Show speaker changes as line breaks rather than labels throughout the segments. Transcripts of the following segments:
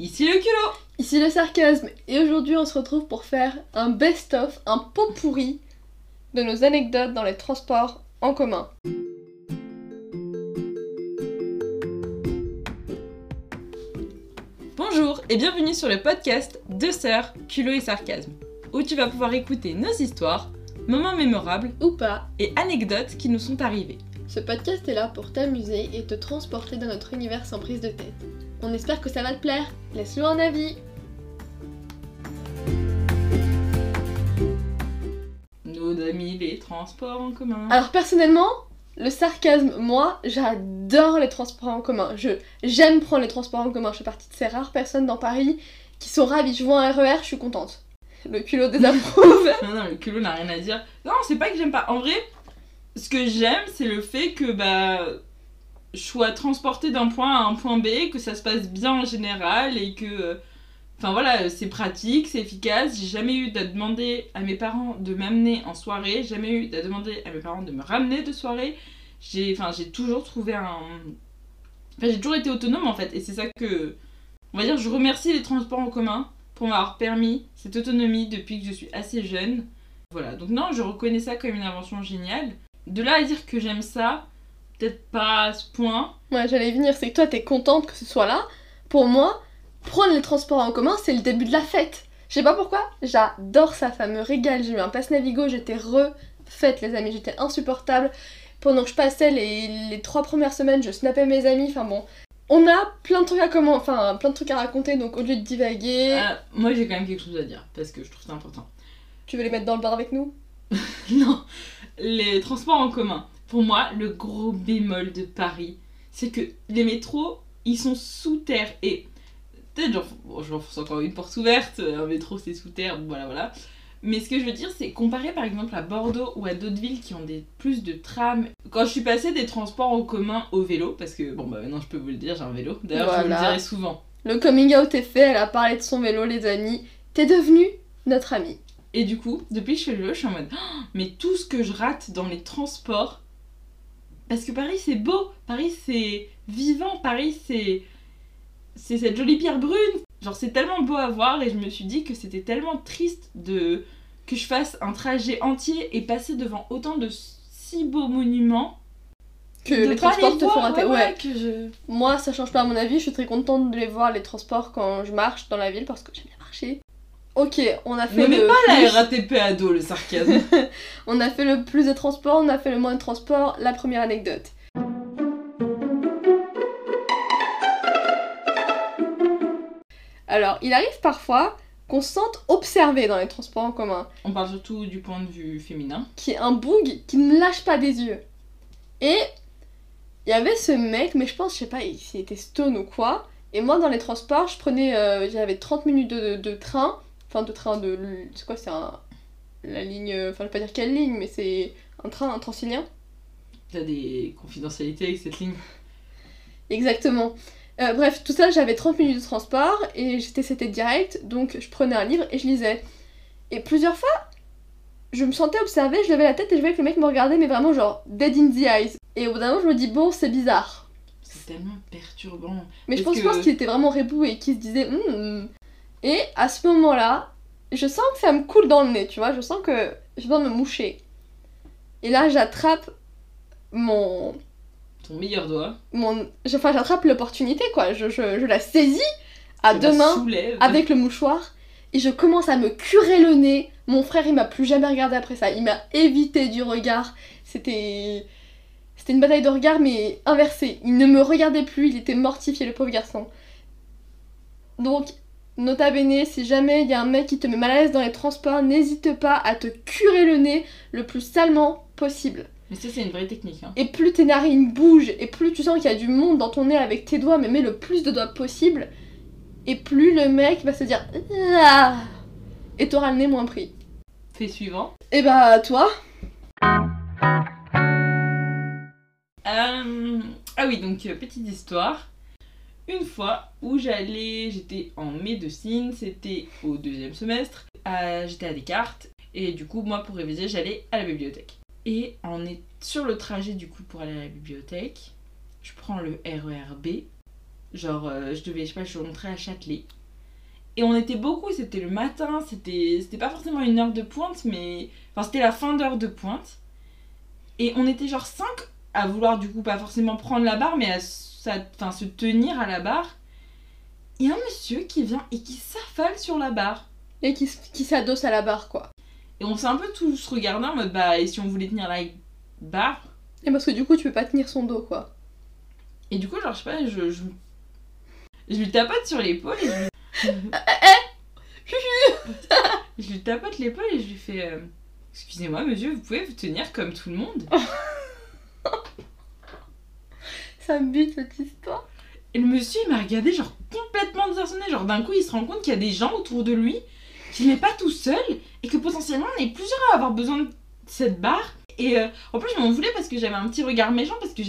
Ici le culot
Ici le sarcasme, et aujourd'hui on se retrouve pour faire un best-of, un pot pourri de nos anecdotes dans les transports en commun.
Bonjour et bienvenue sur le podcast Deux sœurs, culot et sarcasme, où tu vas pouvoir écouter nos histoires, moments mémorables
Ou pas,
et anecdotes qui nous sont arrivées.
ce podcast est là pour t'amuser et te transporter dans notre univers sans prise de tête. On espère que ça va te plaire, laisse-le un avis
Nos amis, les transports en commun.
Alors personnellement, le sarcasme, moi, j'adore les transports en commun. Je j'aime prendre les transports en commun. Je fais partie de ces rares personnes dans Paris qui sont ravies. Je vois un RER, je suis contente. Le culot désapprouve.
Non, non, le culot n'a rien à dire. Non, c'est pas que j'aime pas. En vrai, ce que j'aime, c'est le fait que bah, sois transportée d'un point à un point B, que ça se passe bien en général et que. euh, Enfin voilà, c'est pratique, c'est efficace. J'ai jamais eu à demander à mes parents de m'amener en soirée, jamais eu à demander à mes parents de me ramener de soirée. J'ai enfin, j'ai toujours trouvé un. Enfin, j'ai toujours été autonome en fait, et c'est ça que. On va dire, je remercie les transports en commun pour m'avoir permis cette autonomie depuis que je suis assez jeune. Voilà, donc non, je reconnais ça comme une invention géniale. De là à dire que j'aime ça, peut-être pas à ce point.
Ouais, j'allais venir, c'est que toi t'es contente que ce soit là. Pour moi, prendre les transports en commun, c'est le début de la fête. Je sais pas pourquoi, j'adore ça, ça me régale. J'ai eu un passe Navigo, j'étais refaite les amis, j'étais insupportable. Pendant que je passais les, les trois premières semaines, je snappais mes amis, enfin bon. On a plein de trucs à comment, enfin plein de trucs à raconter, donc au lieu de divaguer,
Euh, moi j'ai quand même quelque chose à dire, parce que je trouve ça important.
tu veux les mettre dans le bar avec nous?
Non, les transports en commun. Pour moi, le gros bémol de Paris, c'est que les métros, ils sont sous terre. Et peut-être, bon, je m'enfonce encore une porte ouverte, un métro c'est sous terre, voilà, voilà. Mais ce que je veux dire, c'est comparé par exemple à Bordeaux ou à d'autres villes qui ont des, plus de trams. Quand je suis passée des transports en commun au vélo, parce que bon, bah maintenant je peux vous le dire, j'ai un vélo. D'ailleurs, je vous le dirai souvent.
Le coming out est fait, elle a parlé de son vélo, les amis. T'es devenu notre ami.
Et du coup, depuis que je fais le vélo, je suis en mode Oh, mais tout ce que je rate dans les transports. Parce que Paris c'est beau, Paris c'est vivant, Paris c'est. C'est cette jolie pierre brune. Genre c'est tellement beau à voir et je me suis dit que c'était tellement triste de. que je fasse un trajet entier et passer devant autant de si beaux monuments.
Que
de
les transports
les
te font
voir,
rater.
ouais,
Ouais.
ouais, que je.
Moi, ça change pas à mon avis, je suis très contente de les voir, les transports, quand je marche dans la ville, parce que j'aime bien marcher. Ok, on a fait
Ne mets
le
pas la
plus-
RATP ado le sarcasme.
on a fait le plus de transports, on a fait le moins de transports. La première anecdote. Alors, il arrive parfois qu'on se sente observé dans les transports en commun,
On parle surtout du point de vue féminin.
qui est un boug qui ne lâche pas des yeux. Et il y avait ce mec, mais je pense, je sais pas, s'il était stone ou quoi. Et moi, dans les transports, je prenais, euh, j'avais 30 minutes de, de- de train, enfin de train de, c'est quoi, c'est un, la ligne, enfin je vais pas dire quelle ligne, mais c'est un train, un transilien.
T'as des confidentialités avec cette ligne?
Exactement. Euh, bref, tout ça, j'avais 30 minutes de transport et j'étais c'était direct, donc je prenais un livre et je lisais. Et plusieurs fois, je me sentais observée, je levais la tête et je voyais que le mec me regardait, mais vraiment genre dead in the eyes. Et au bout d'un moment, je me dis, bon, c'est bizarre.
C'est tellement perturbant.
Mais je pense,
que-
je pense qu'il était vraiment rebou et qu'il se disait, Hmm. Et à ce moment-là, je sens que ça me coule dans le nez, tu vois, je sens que je dois me moucher. Et là, j'attrape mon,
Ton meilleur doigt.
mon, enfin j'attrape l'opportunité quoi, je, je, je la saisis à deux mains avec le mouchoir et je commence à me curer le nez. Mon frère il m'a plus jamais regardé après ça, il m'a évité du regard. C'était c'était une bataille de regard mais inversée. Il ne me regardait plus, il était mortifié le pauvre garçon. Donc nota bene, si jamais il y a un mec qui te met mal à l'aise dans les transports, n'hésite pas à te curer le nez le plus salement possible.
Mais ça, c'est une vraie technique. Hein.
Et plus tes narines bougent, et plus tu sens qu'il y a du monde dans ton nez avec tes doigts, mais mets le plus de doigts possible, et plus le mec va se dire Ah Et t'auras le nez moins pris.
Fait suivant.
Et bah, toi
Euh, Ah oui, donc euh, petite histoire. Une fois où j'allais, j'étais en médecine, c'était au deuxième semestre, j'étais à Descartes, et du coup, moi, pour réviser, j'allais à la bibliothèque. Et on est sur le trajet, du coup, pour aller à la bibliothèque, je prends le RER B, Genre, euh, je devais, je sais pas, je rentrais à Châtelet. Et on était beaucoup, c'était le matin, c'était c'était pas forcément une heure de pointe, mais. Enfin, c'était la fin d'heure de pointe. Et on était genre 5 à vouloir, du coup, pas forcément prendre la barre, mais à enfin, se tenir à la barre. Et un monsieur qui vient et qui s'affale sur la barre.
Et qui, qui s'adosse à la barre, quoi.
Et on s'est un peu tous regardés en mode, bah, et si on voulait tenir la barre?
Et parce que du coup, tu peux pas tenir son dos, quoi.
Et du coup, genre, je sais pas, je, je, je lui tapote sur l'épaule et je lui... je lui tapote l'épaule et je lui fais euh, Excusez-moi, monsieur, vous pouvez vous tenir comme tout le monde?
Ça bute cette histoire.
Et le monsieur, il m'a regardé, genre, complètement désarçonné. Genre, d'un coup, il se rend compte qu'il y a des gens autour de lui, qu'il n'est pas tout seul et que potentiellement, on est plusieurs à avoir besoin de cette barre. Et euh, en plus, je m'en voulais parce que j'avais un petit regard méchant parce que.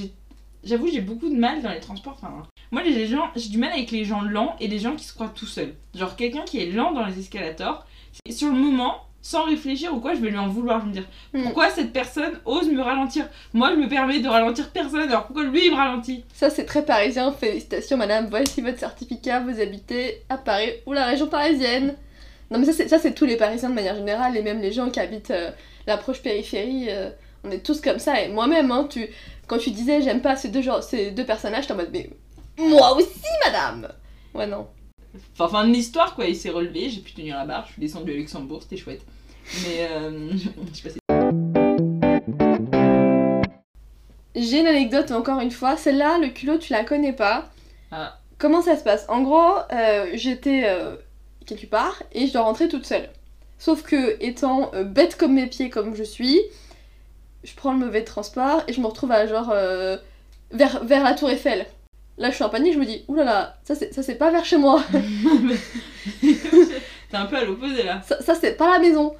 J'avoue, j'ai beaucoup de mal dans les transports. Enfin, moi, les gens, j'ai du mal avec les gens lents et les gens qui se croient tout seuls. Genre, quelqu'un qui est lent dans les escalators, sur le moment, sans réfléchir ou quoi, je vais lui en vouloir. Je vais me dire,
Hmm.
pourquoi cette personne ose me ralentir? Moi, je me permets de ralentir personne, alors pourquoi lui, il me ralentit?
Ça, c'est très parisien. Félicitations, madame. Voici votre certificat. Vous habitez à Paris ou la région parisienne. Non, mais ça, c'est, ça, c'est tous les Parisiens de manière générale, et même les gens qui habitent euh, la proche périphérie. euh, on est tous comme ça. Et moi-même, hein, tu, quand tu disais j'aime pas ces deux, genres, ces deux personnages, t'es en mode, mais moi aussi, madame Ouais, non.
Enfin, fin de l'histoire, quoi, il s'est relevé, j'ai pu tenir la barre, je suis descendue à Luxembourg, c'était chouette. Mais, euh, je sais pas si...
J'ai une anecdote encore une fois. Celle-là, le culot, tu la connais pas.
Ah.
Comment ça se passe? En gros, euh, j'étais euh, quelque part et je dois rentrer toute seule. Sauf que, étant euh, bête comme mes pieds, comme je suis, je prends le mauvais transport et je me retrouve à genre euh, vers, vers la Tour Eiffel. Là, je suis en panique, je me dis, oulala, ça c'est ça, c'est pas vers chez moi.
T'es un peu à l'opposé là.
ça, ça, c'est pas la maison.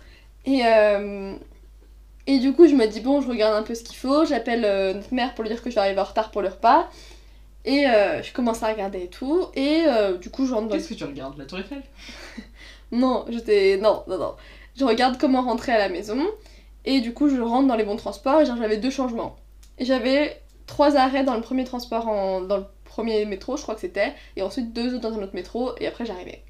Et, euh, et du coup, je me dis, bon, je regarde un peu ce qu'il faut, j'appelle euh, notre mère pour lui dire que je vais arriver en retard pour le repas. Et euh, je commence à regarder et tout. Et du coup, je rentre dans
Qu'est-ce que tu regardes La Tour Eiffel?
Non, j'étais. Non, non, non. Je regarde comment rentrer à la maison. Et du coup, je rentre dans les bons transports. Et j'avais deux changements. J'avais trois arrêts dans le premier transport, en... dans le premier métro, je crois que c'était. Et ensuite deux autres dans un autre métro. Et après, j'arrivais.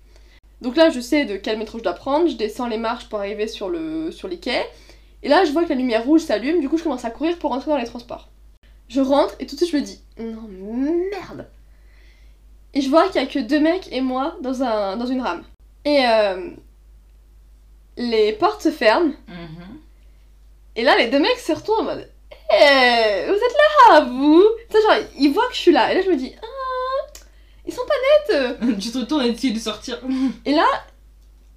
Donc là, je sais de quel métro je dois prendre. Je descends les marches pour arriver sur, le... sur les quais. Et là, je vois que la lumière rouge s'allume. Du coup, je commence à courir pour rentrer dans les transports. Je rentre et tout de suite, je me dis Non, merde Et je vois qu'il y a que deux mecs et moi dans, un... dans une rame. Et euh, les portes se ferment.
Mhm.
Et là, les deux mecs se retournent en mode Eh, vous êtes là, vous Tu sais, genre, ils voient que je suis là. Et là, je me dis Ah, ils sont pas nets eux.
tu te retournes et essayes de sortir.
Et là,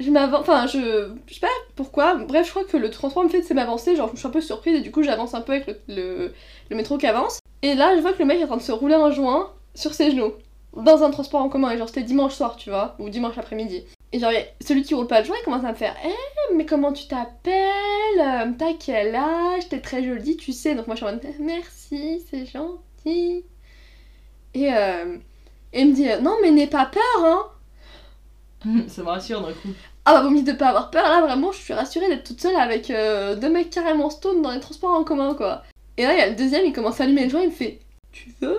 je m'avance. Enfin, je. Je sais pas pourquoi. Bref, je crois que le transport me fait de m'avancer. Genre, je suis un peu surprise et du coup, j'avance un peu avec le, le, le métro qui avance. Et là, je vois que le mec est en train de se rouler un joint sur ses genoux. Dans un transport en commun. Et genre, c'était dimanche soir, tu vois. Ou dimanche après-midi. Et genre, celui qui roule pas le joint, il commence à me faire Eh, mais comment tu t'appelles? Euh, T'as quel âge? T'es très jolie, tu sais. Donc moi, je suis en mode Merci, c'est gentil. Et, euh, et il me dit Non, mais n'aie pas peur, hein.
Ça me rassure d'un coup.
Ah bah, mieux de pas avoir peur. Là, vraiment, je suis rassurée d'être toute seule avec euh, deux mecs carrément stone dans les transports en commun, quoi. Et là, il y a le deuxième, il commence à allumer le joint, il me fait Tu veux?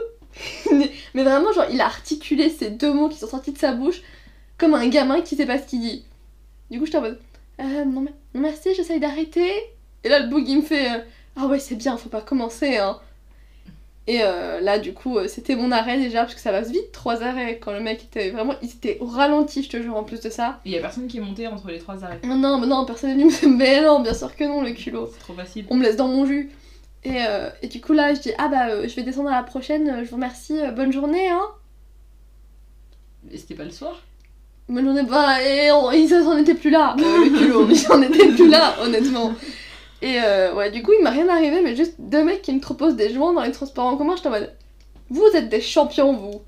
Mais vraiment, genre, il a articulé ces deux mots qui sont sortis de sa bouche comme un gamin qui sait pas ce qu'il dit. Du coup, j'étais en mode euh, non, mais- non, merci, j'essaye d'arrêter. Et là, le bug, il me fait euh, Ah ouais, c'est bien, faut pas commencer, hein. Et euh, là, du coup, euh, c'était mon arrêt déjà, parce que ça passe vite, trois arrêts, quand le mec était vraiment. Il était au ralenti, je te jure, en plus de ça.
Il y a personne qui est monté entre les trois arrêts.
Non, non, mais non, personne n'est venu me Mais non, bien sûr que non, le culot.
C'est trop facile.
On me laisse dans mon jus. Et, euh, et du coup, là, je dis Ah bah, euh, je vais descendre à la prochaine, je vous remercie, bonne journée, hein.
Et c'était pas le soir?
Bonne journée, bah, et on, ils en étaient plus là, euh, le culot, ils en étaient plus là, honnêtement. Et euh, ouais, du coup, il m'a rien arrivé, mais juste deux mecs qui me proposent des joints dans les transports en commun, j'étais en mode Vous êtes des champions, vous.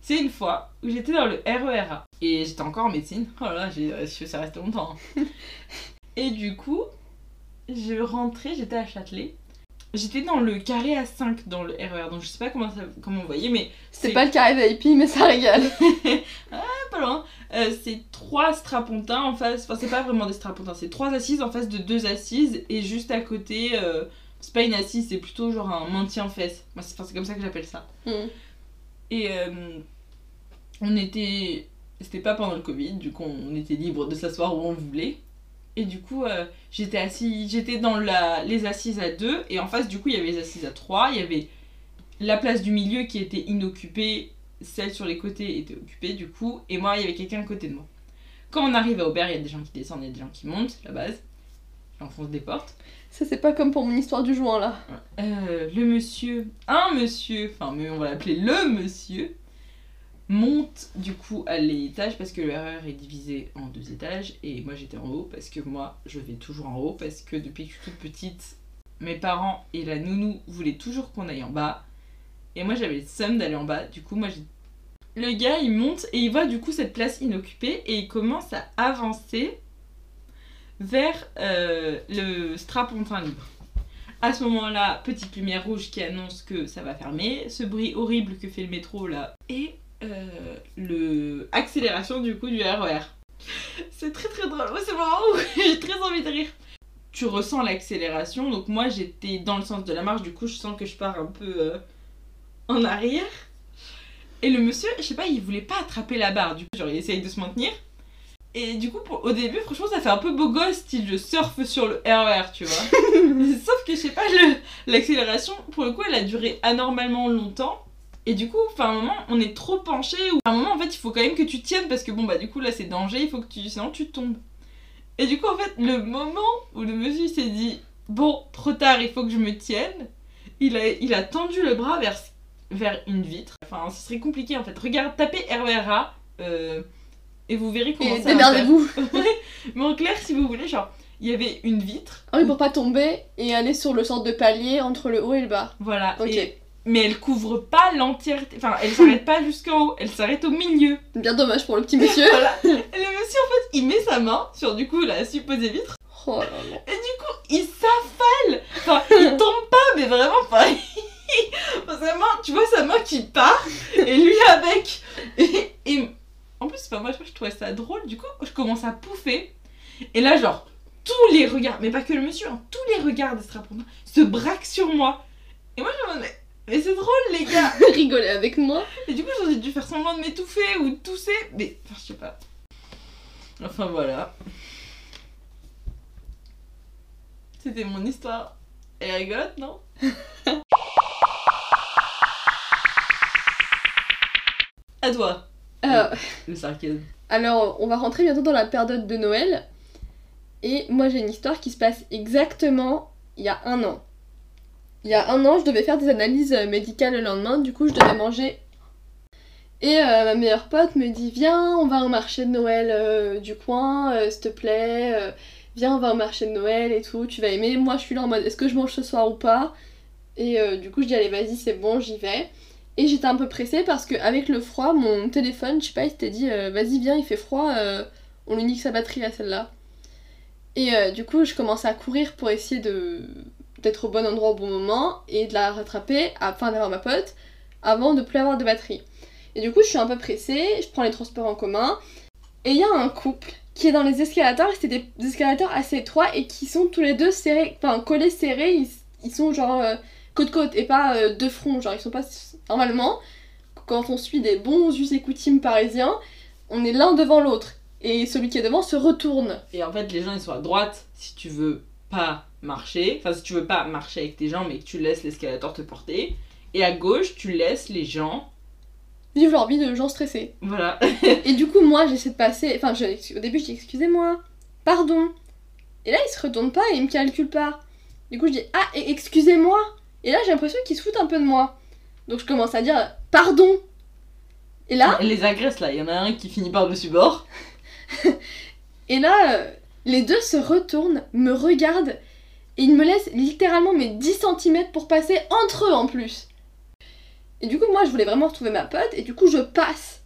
C'est une fois où j'étais dans le RERA et j'étais encore en médecine. Oh là là, j'ai- je- ça restait longtemps. hein. et du coup, je rentrais, j'étais à Châtelet. J'étais dans le carré à 5 dans le RER, donc je sais pas comment, ça, comment vous voyez, mais c'est
pas le carré VIP, mais ça régale.
pas loin. Euh, c'est trois strapontins en face, enfin c'est pas vraiment des strapontins, c'est trois assises en face de deux assises et juste à côté, euh, C'est pas une assise, c'est plutôt genre un maintien-fesse. Moi, c'est enfin, c'est comme ça que j'appelle ça.
Mm.
Et euh, on était. C'était pas pendant le Covid, du coup, on était libre de s'asseoir où on voulait. Et du coup, euh, j'étais assis, j'étais dans la, les assises à deux, et en face, du coup, il y avait les assises à trois. Il y avait la place du milieu qui était inoccupée, celle sur les côtés était occupée, du coup, et moi, il y avait quelqu'un à côté de moi. Quand on arrive à Aubert, il y a des gens qui descendent, il y a des gens qui montent, la base. J'enfonce des portes.
Ça, c'est pas comme pour mon histoire du joint là.
Euh, le monsieur, un monsieur, enfin mais on va l'appeler le monsieur, monte du coup à l'étage parce que le est divisé en deux étages et moi j'étais en haut parce que moi je vais toujours en haut parce que depuis que je suis toute petite, mes parents et la nounou voulaient toujours qu'on aille en bas et moi j'avais le seum d'aller en bas, du coup moi j'ai... Le gars il monte et il voit du coup cette place inoccupée et il commence à avancer vers euh, le strapontin libre. À ce moment-là, petite lumière rouge qui annonce que ça va fermer, ce bruit horrible que fait le métro là, et euh, le accélération du coup du RER. C'est très très drôle, Moi, c'est le moment où j'ai très envie de rire. Tu ressens l'accélération, donc moi j'étais dans le sens de la marche, du coup je sens que je pars un peu euh, en arrière. Et le monsieur, je sais pas, il voulait pas attraper la barre, du coup genre il essaye de se maintenir. Et du coup, pour- au début, franchement, ça fait un peu beau gosse, style je surfe sur le RER, tu vois. Sauf que je sais pas, l'accélération, pour le coup, elle a duré anormalement longtemps. Et du coup, enfin, à un moment, on est trop penché. Ou à un moment, en fait, il faut quand même que tu tiennes parce que bon, bah, du coup, là, c'est danger, il faut que tu. Sinon, tu tombes. Et du coup, en fait, le moment où le monsieur s'est dit Bon, trop tard, il faut que je me tienne, il a, il a tendu le bras vers, vers une vitre. Enfin, ce serait compliqué en fait. Regarde, tapez RERA euh, et vous verrez comment
Et
ça
démerdez-vous.
Mais en clair, si vous voulez, genre, il y avait une vitre.
Ah oui, pour pas tomber et aller sur le centre de palier entre le haut et le bas.
Voilà.
Ok.
et- mais elle couvre pas l'entièreté. Enfin, elle s'arrête pas jusqu'en haut, elle s'arrête au milieu.
Bien dommage pour le petit monsieur.
Voilà. Et le monsieur, en fait, il met sa main sur du coup la supposée vitre.
Oh là là.
Et du coup, il s'affale. Enfin, il tombe pas, mais vraiment, enfin, sa main, tu vois sa main qui part et lui avec. Et, et en plus, enfin, moi, je, trouvais ça drôle. Du coup, je commence à pouffer. Et là, genre, tous les regards, mais pas que le monsieur, hein, tous les regards des strapontins se braquent sur moi. Et moi, je me dis, mais c'est drôle, les gars.
Rigoler avec moi.
Et du coup, j'ai dû faire semblant de m'étouffer ou de tousser. Mais, enfin, je sais pas. Enfin, voilà. C'était mon histoire. Elle rigolote, non? À toi,
Euh,
le sarcasme.
alors, on va rentrer bientôt dans la période de Noël. Et moi, j'ai une histoire qui se passe exactement il y a un an. Il y a un an, je devais faire des analyses euh, médicales le lendemain, du coup, je devais manger. Et euh, ma meilleure pote me dit Viens, on va au marché de Noël euh, du coin, s'il te plaît. viens, on va au marché de Noël et tout, tu vas aimer. Moi, je suis là en mode Est-ce que je mange ce soir ou pas? Et du coup, je dis Allez, vas-y, c'est bon, j'y vais. Et j'étais un peu pressée parce qu'avec le froid, mon téléphone, je sais pas, il s'était dit Vas-y, viens, il fait froid, on lui nique sa batterie à celle-là. Et du coup, je commençais à courir pour essayer de d'être au bon endroit au bon moment et de la rattraper afin d'avoir ma pote avant de plus avoir de batterie. Et du coup, je suis un peu pressée, je prends les transports en commun et il y a un couple qui est dans les escalators, c'est des escalators assez étroits et qui sont tous les deux serrés, enfin collés serrés, ils, ils sont genre euh, côte côte et pas euh, de front, genre ils sont pas normalement quand on suit des bons us et coutumes parisiens, on est l'un devant l'autre et celui qui est devant se retourne.
Et en fait, les gens ils sont à droite si tu veux pas marcher. Enfin, si tu veux pas marcher avec tes jambes mais que tu laisses l'escalator te porter. Et à gauche, tu laisses les gens.
Vivent leur vie de gens stressés.
Voilà.
Et du coup, moi, j'essaie de passer. Enfin, je- au début, je dis excusez-moi, pardon. Et là, il se retourne pas et il me calcule pas. Du coup, je dis ah, excusez-moi. Et là, j'ai l'impression qu'il se fout un peu de moi. Donc, je commence à dire pardon. Et là,
Elle les agresse là. Il y en a un qui finit par-dessus bord.
et là, euh, les deux se retournent, me regardent et ils me laissent littéralement mes 10 cm pour passer entre eux en plus. Et du coup, moi, je voulais vraiment retrouver ma pote et du coup, je passe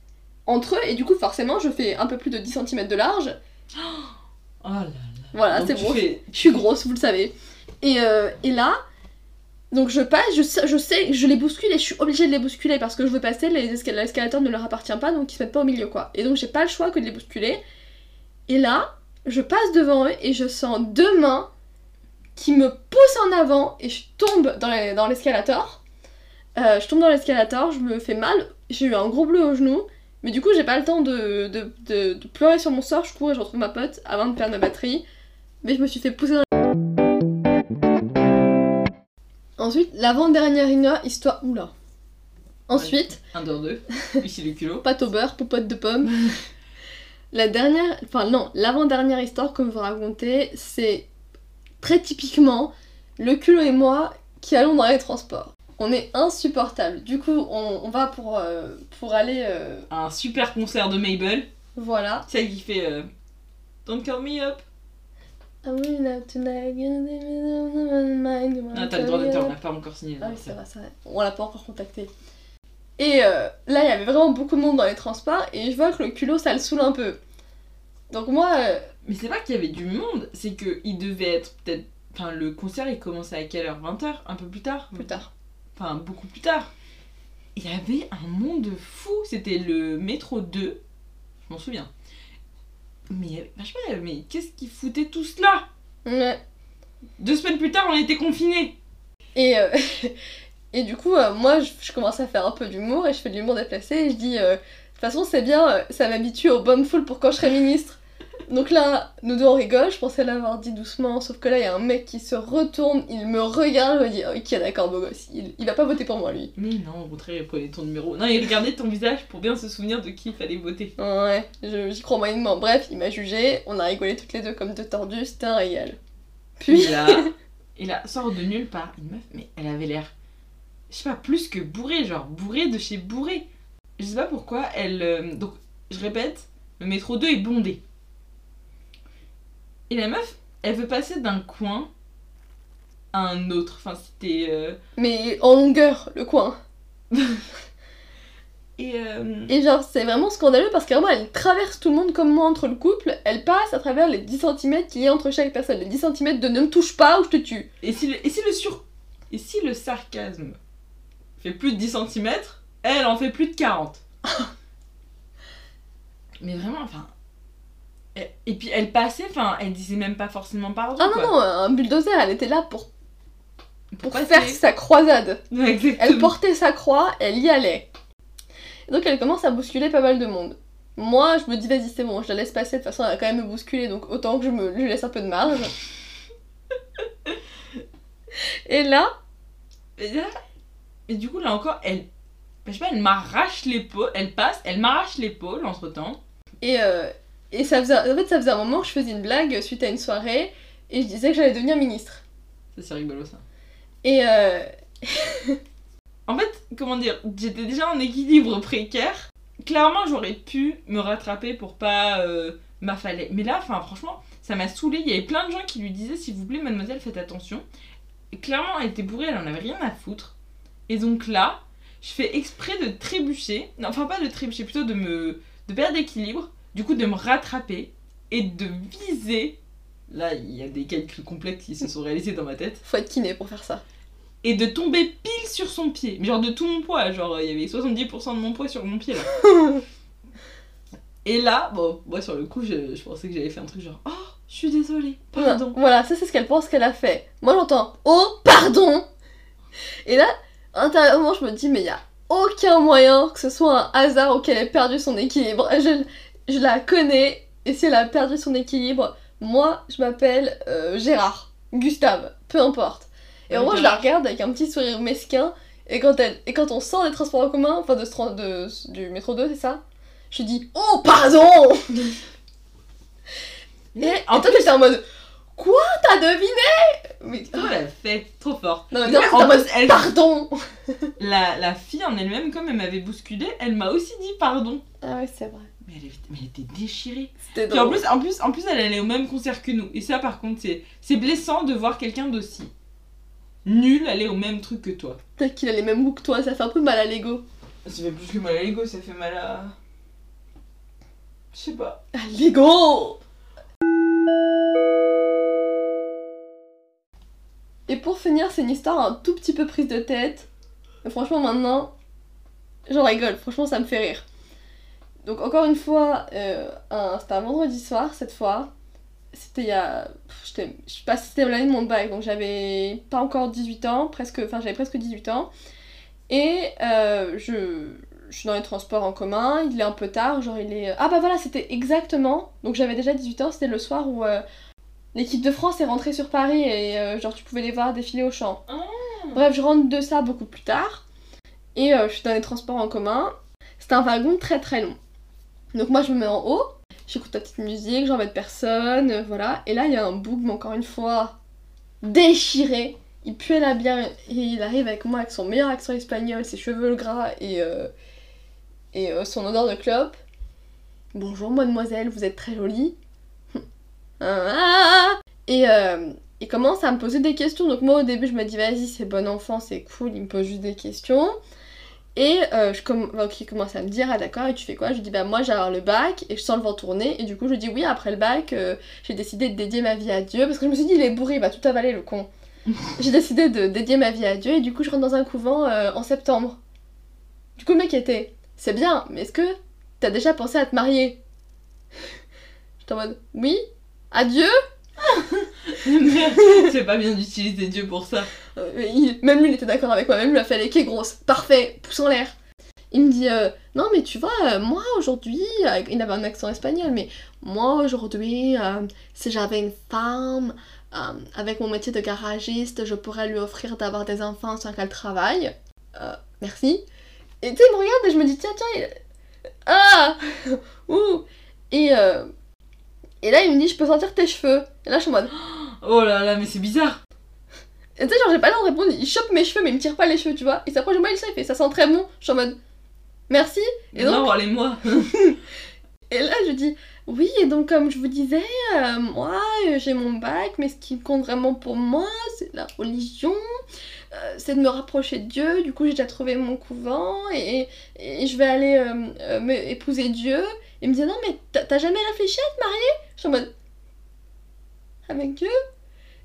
entre eux et du coup, forcément, je fais un peu plus de 10 cm de large.
Oh là là.
Voilà, c'est bon.
fais-
Je suis grosse, vous le savez. Et, euh, et là, donc je passe, je sais, je sais, je les bouscule et je suis obligée de les bousculer parce que je veux passer, les escal- l'escalator ne leur appartient pas, donc ils se mettent pas au milieu, quoi. Et donc j'ai pas le choix que de les bousculer. Et là, je passe devant eux et je sens deux mains qui me pousse en avant et je tombe dans les- dans l'escalator. Euh, je tombe dans l'escalator, je me fais mal, j'ai eu un gros bleu au genou, mais du coup j'ai pas le temps de, de, de- de pleurer sur mon sort, je cours et je retrouve ma pote avant de perdre ma batterie, mais je me suis fait pousser dans Ensuite, l'avant-dernière histoire... Oula. Ensuite,
1, 2, 2. Ici le culot.
pâte au beurre, popote de pommes. La dernière, enfin non, l'avant-dernière histoire que je vous raconter, c'est très typiquement le culot et moi qui allons dans les transports. On est insupportable. Du coup, on, on va pour, euh, pour aller... euh,
Un super concert de Mabel.
voilà.
Celle qui fait euh, Don't call me up.
I'm out tonight,
Ah, t'as le droit d'auteur, on l'a pas encore signé.
Ah oui, c'est vrai, c'est vrai. On l'a pas encore contacté. Et euh, là, il y avait vraiment beaucoup de monde dans les transports et je vois que le culot, ça le saoule un peu. Donc moi, euh,
Mais c'est pas qu'il y avait du monde, c'est que il devait être peut-être. Enfin, le concert il commençait à quelle heure? 20h Un peu plus tard?
Plus tard.
Enfin, beaucoup plus tard. Il y avait un monde fou. C'était le métro 2. Je m'en souviens. Mais, sais pas, mais qu'est-ce qui foutait tout cela
Ouais.
Deux semaines plus tard, on était confinés.
Et, euh, et du coup, euh, moi, je, je commence à faire un peu d'humour et je fais de l'humour déplacé et je dis, euh, de toute façon, c'est bien, euh, ça m'habitue aux bonnes foules pour quand je serai ministre. Donc là, nous deux on rigole, je pensais l'avoir dit doucement, sauf que là, il y a un mec qui se retourne, il me regarde, je me dis, ok, d'accord, beau gosse, il, il va pas voter pour moi, lui.
Mais non, au contraire, il prenait ton numéro. Non, il regardait ton visage pour bien se souvenir de qui il fallait voter.
Ouais, j'y crois moyennement. Bref, il m'a jugé, on a rigolé toutes les deux comme deux tordus, c'était un réel. Puis,
Et là, et là, sort de nulle part une meuf, mais elle avait l'air, je sais pas, plus que bourrée, genre bourrée de chez bourrée. Je sais pas pourquoi, elle. euh, donc, je répète, le métro 2 est bondé. Et la meuf, elle veut passer d'un coin à un autre. Enfin, c'était. euh,
mais en longueur, le coin.
Et. euh,
Et genre, c'est vraiment scandaleux parce vraiment, elle traverse tout le monde comme moi entre le couple, elle passe à travers les 10 cm qu'il y a entre chaque personne. Les 10 cm de ne me touche pas ou je te tue.
Et si le, et si le sur... Et si le sarcasme fait plus de 10 cm, elle en fait plus de 40. Mais vraiment, enfin... Et, puis elle passait, enfin, elle disait même pas forcément pardon.
Ah non,
quoi.
non, un bulldozer, elle était là pour, pour faire sa croisade.
Exactement.
Elle portait sa croix, elle y allait. Et donc elle commence à bousculer pas mal de monde. Moi, je me dis, vas-y, c'est bon, je la laisse passer, de toute façon, elle va quand même me bousculer, donc autant que je me je laisse un peu de marge. Et là,
Et, là- et du coup, là encore, elle... Je sais pas, elle m'arrache l'épaule, elle passe, elle m'arrache l'épaule entre-temps.
Et, euh, et ça faisait, en fait, ça faisait un moment que je faisais une blague suite à une soirée et je disais que j'allais devenir ministre.
Ça, c'est rigolo, ça.
Et euh,
En fait, comment dire, j'étais déjà en équilibre précaire. Clairement, j'aurais pu me rattraper pour pas euh, m'affaler. Mais là, enfin, franchement, ça m'a saoulé. Il y avait plein de gens qui lui disaient, s'il vous plaît, mademoiselle, faites attention. Et clairement, elle était bourrée, elle en avait rien à foutre. Et donc là, je fais exprès de trébucher. Non, enfin, pas de trébucher, plutôt de me. de perdre d'équilibre. Du coup, de me rattraper et de viser. Là, il y a des calculs complexes qui se sont réalisés dans ma tête
faut être kiné pour faire ça.
et de tomber pile sur son pied. Mais genre de tout mon poids, genre il y avait 70% de mon poids sur mon pied là. et là, bon, moi sur le coup, je, je pensais que j'avais fait un truc genre Oh, je suis désolée, pardon.
Voilà, ça c'est ce qu'elle pense qu'elle a fait. Moi j'entends Oh, pardon Et là, intérieurement, je me dis, mais il y a aucun moyen que ce soit un hasard ou qu'elle ait perdu son équilibre. Je, je la connais, et si elle a perdu son équilibre, moi je m'appelle euh, Gérard, Gustave, peu importe. Et
Ouais,
moi je la regarde avec un petit sourire mesquin, et quand, elle, et quand on sort des transports en commun, enfin de, du métro 2, c'est ça Je dis Oh, pardon
Mais en
toi t'étais en mode Quoi? T'as deviné? Mais
Comment elle a fait Trop fort.
non, mais non,
en
mode
elle-
Pardon
La, la fille en elle-même, comme elle m'avait bousculée, elle m'a aussi dit pardon.
Ah ouais, c'est vrai.
Mais elle, était- mais elle était déchirée.
C'était
Puis en
drôle.
plus, en, plus, en plus, elle allait au même concert que nous. Et ça, par contre, c'est c'est blessant de voir quelqu'un d'aussi nul aller au même truc que toi.
Peut-être qu'il a les mêmes goûts que toi, ça fait un peu mal à l'ego.
Ça fait plus que mal à l'ego, ça fait mal à. Je sais pas.
À l'ego Et pour finir, c'est une histoire un tout petit peu prise de tête. Franchement, maintenant, j'en rigole. Franchement, ça me fait rire. Donc, encore une fois, euh, c'était un vendredi soir, cette fois. c'était il y a. Je sais pas si c'était l'année de mon bac, donc j'avais pas encore 18 ans, presque. Enfin, j'avais presque 18 ans. Et euh, je. Je suis dans les transports en commun, il est un peu tard, genre il est... Ah bah voilà, c'était exactement, donc j'avais déjà 18 ans, c'était le soir où euh, l'équipe de France est rentrée sur Paris et euh, genre tu pouvais les voir défiler au champ.
Ah.
Bref, je rentre de ça beaucoup plus tard, et euh, je suis dans les transports en commun. C'était un wagon très très long. Donc moi je me mets en haut, j'écoute la petite musique, j'embête personne, euh, voilà. Et là il y a un bougme encore une fois déchiré. Il puait la bière et il arrive avec moi avec son meilleur accent espagnol, ses cheveux gras et, et son odeur de clope. Bonjour mademoiselle, vous êtes très jolie. Ah et euh, il commence à me poser des questions. Donc moi au début je me dis vas-y c'est bon enfant, c'est cool, il me pose juste des questions. Et euh, je donc, il commence à me dire ah d'accord et tu fais quoi? Je lui dis bah moi j'ai le bac et je sens le vent tourner et du coup je lui dis oui après le bac euh, j'ai décidé de dédier ma vie à Dieu parce que je me suis dit il est bourré, il va tout avaler le con. j'ai décidé de dédier ma vie à Dieu et du coup je rentre dans un couvent euh, en septembre. Du coup le mec était c'est bien mais est-ce que t'as déjà pensé à te marier? J'étais en mode oui Adieu
c'est pas bien d'utiliser Dieu pour ça.
Euh, il- même lui, il était d'accord avec moi. Même lui a fait les quais grosse. Parfait, pouce en l'air. Il me dit euh, Non, mais tu vois, euh, moi aujourd'hui, il avait un accent espagnol, mais moi aujourd'hui, si j'avais une femme avec mon métier de garagiste, je pourrais lui offrir d'avoir des enfants sans qu'elle travaille. Merci. Et tu sais, il me regarde et je me dis Tiens, tiens, il... ah Ouh et, et là, il me dit Je peux sentir tes cheveux. Et là, je suis en mode
Oh là là, mais c'est bizarre.
Et tu sais, genre, j'ai pas le temps de répondre, il chope mes cheveux, mais il me tire pas les cheveux, tu vois. Il s'approche de moi, il sait, il fait ça sent très bon. Je suis en mode merci. Et donc,
non, allez-moi.
et là, je dis oui, et donc, comme je vous disais, euh, moi, euh, j'ai mon bac, mais ce qui compte vraiment pour moi, c'est la religion. euh, c'est de me rapprocher de Dieu, du coup j'ai déjà trouvé mon couvent et, et je vais aller euh, me épouser Dieu. Il me disait non mais t'as jamais réfléchi à te marier? Je suis en mode avec Dieu?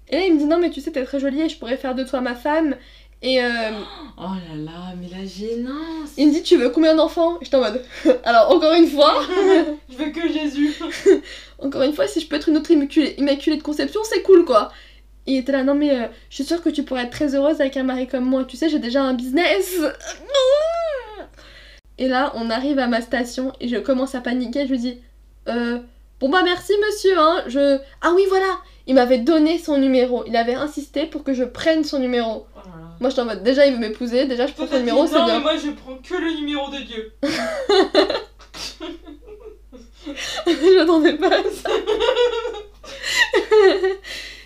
Et là il me dit non mais tu sais t'es très jolie et je pourrais faire de toi ma femme. Et euh,
Oh là là, mais la gênance.
il me dit tu veux combien d'enfants? J'étais en mode alors encore une fois,
Je veux que Jésus.
encore une fois si je peux être une autre immaculée, immaculée de conception c'est cool quoi. Et il était là non mais euh, je suis sûre que tu pourrais être très heureuse avec un mari comme moi, tu sais j'ai déjà un business. Et là on arrive à ma station et je commence à paniquer, je lui dis euh, bon bah merci monsieur hein, je... Ah oui voilà, il m'avait donné son numéro, il avait insisté pour que je prenne son numéro.
Oh là là.
Moi j'étais en mode déjà il veut m'épouser, déjà je prends son numéro, c'est
non, mais
bien.
moi je prends que le numéro de Dieu.
je n'attendais pas à ça.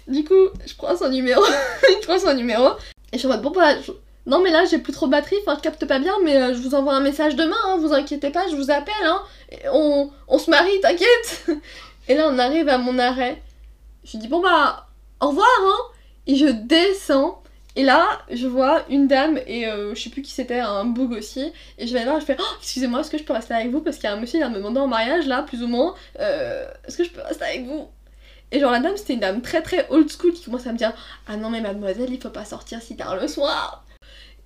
du coup, je prends son numéro, je prends son numéro, et je suis en mode bon bah, je- non mais là j'ai plus trop de batterie, enfin je capte pas bien, mais euh, je vous envoie un message demain, hein, vous inquiétez pas, je vous appelle, hein, on, on se marie, t'inquiète. Et là on arrive à mon arrêt, je dis bon bah, au revoir, hein, et je descends. Et là, je vois une dame, et euh, je sais plus qui c'était, un boug aussi, et je vais voir, je fais oh, Excusez-moi, est-ce que je peux rester avec vous? Parce qu'il y a un monsieur qui vient me demander en mariage, là, plus ou moins, euh, est-ce que je peux rester avec vous? Et genre, la dame, c'était une dame très très old school qui commence à me dire Ah non, mais mademoiselle, il faut pas sortir si tard le soir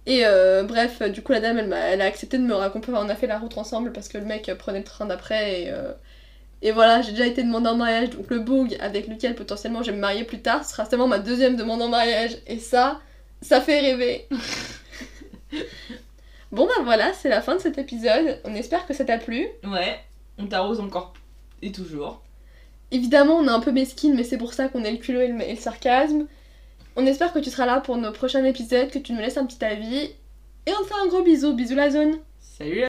Et euh, bref, du coup, la dame, elle, a accepté de me raccompagner, on a fait la route ensemble parce que le mec euh, prenait le train d'après, et. euh, et voilà, j'ai déjà été demandée en mariage, donc le boug avec lequel potentiellement je vais me marier plus tard ce sera seulement ma deuxième demande en mariage. Et ça, ça fait rêver. bon bah voilà, c'est la fin de cet épisode. On espère que ça t'a plu.
Ouais, on t'arrose encore et toujours.
Évidemment, on est un peu mesquine, mais c'est pour ça qu'on est le culot et le, et le sarcasme. On espère que tu seras là pour nos prochains épisodes, que tu nous laisses un petit avis. Et on te fait un gros bisou. Bisous la zone.
Salut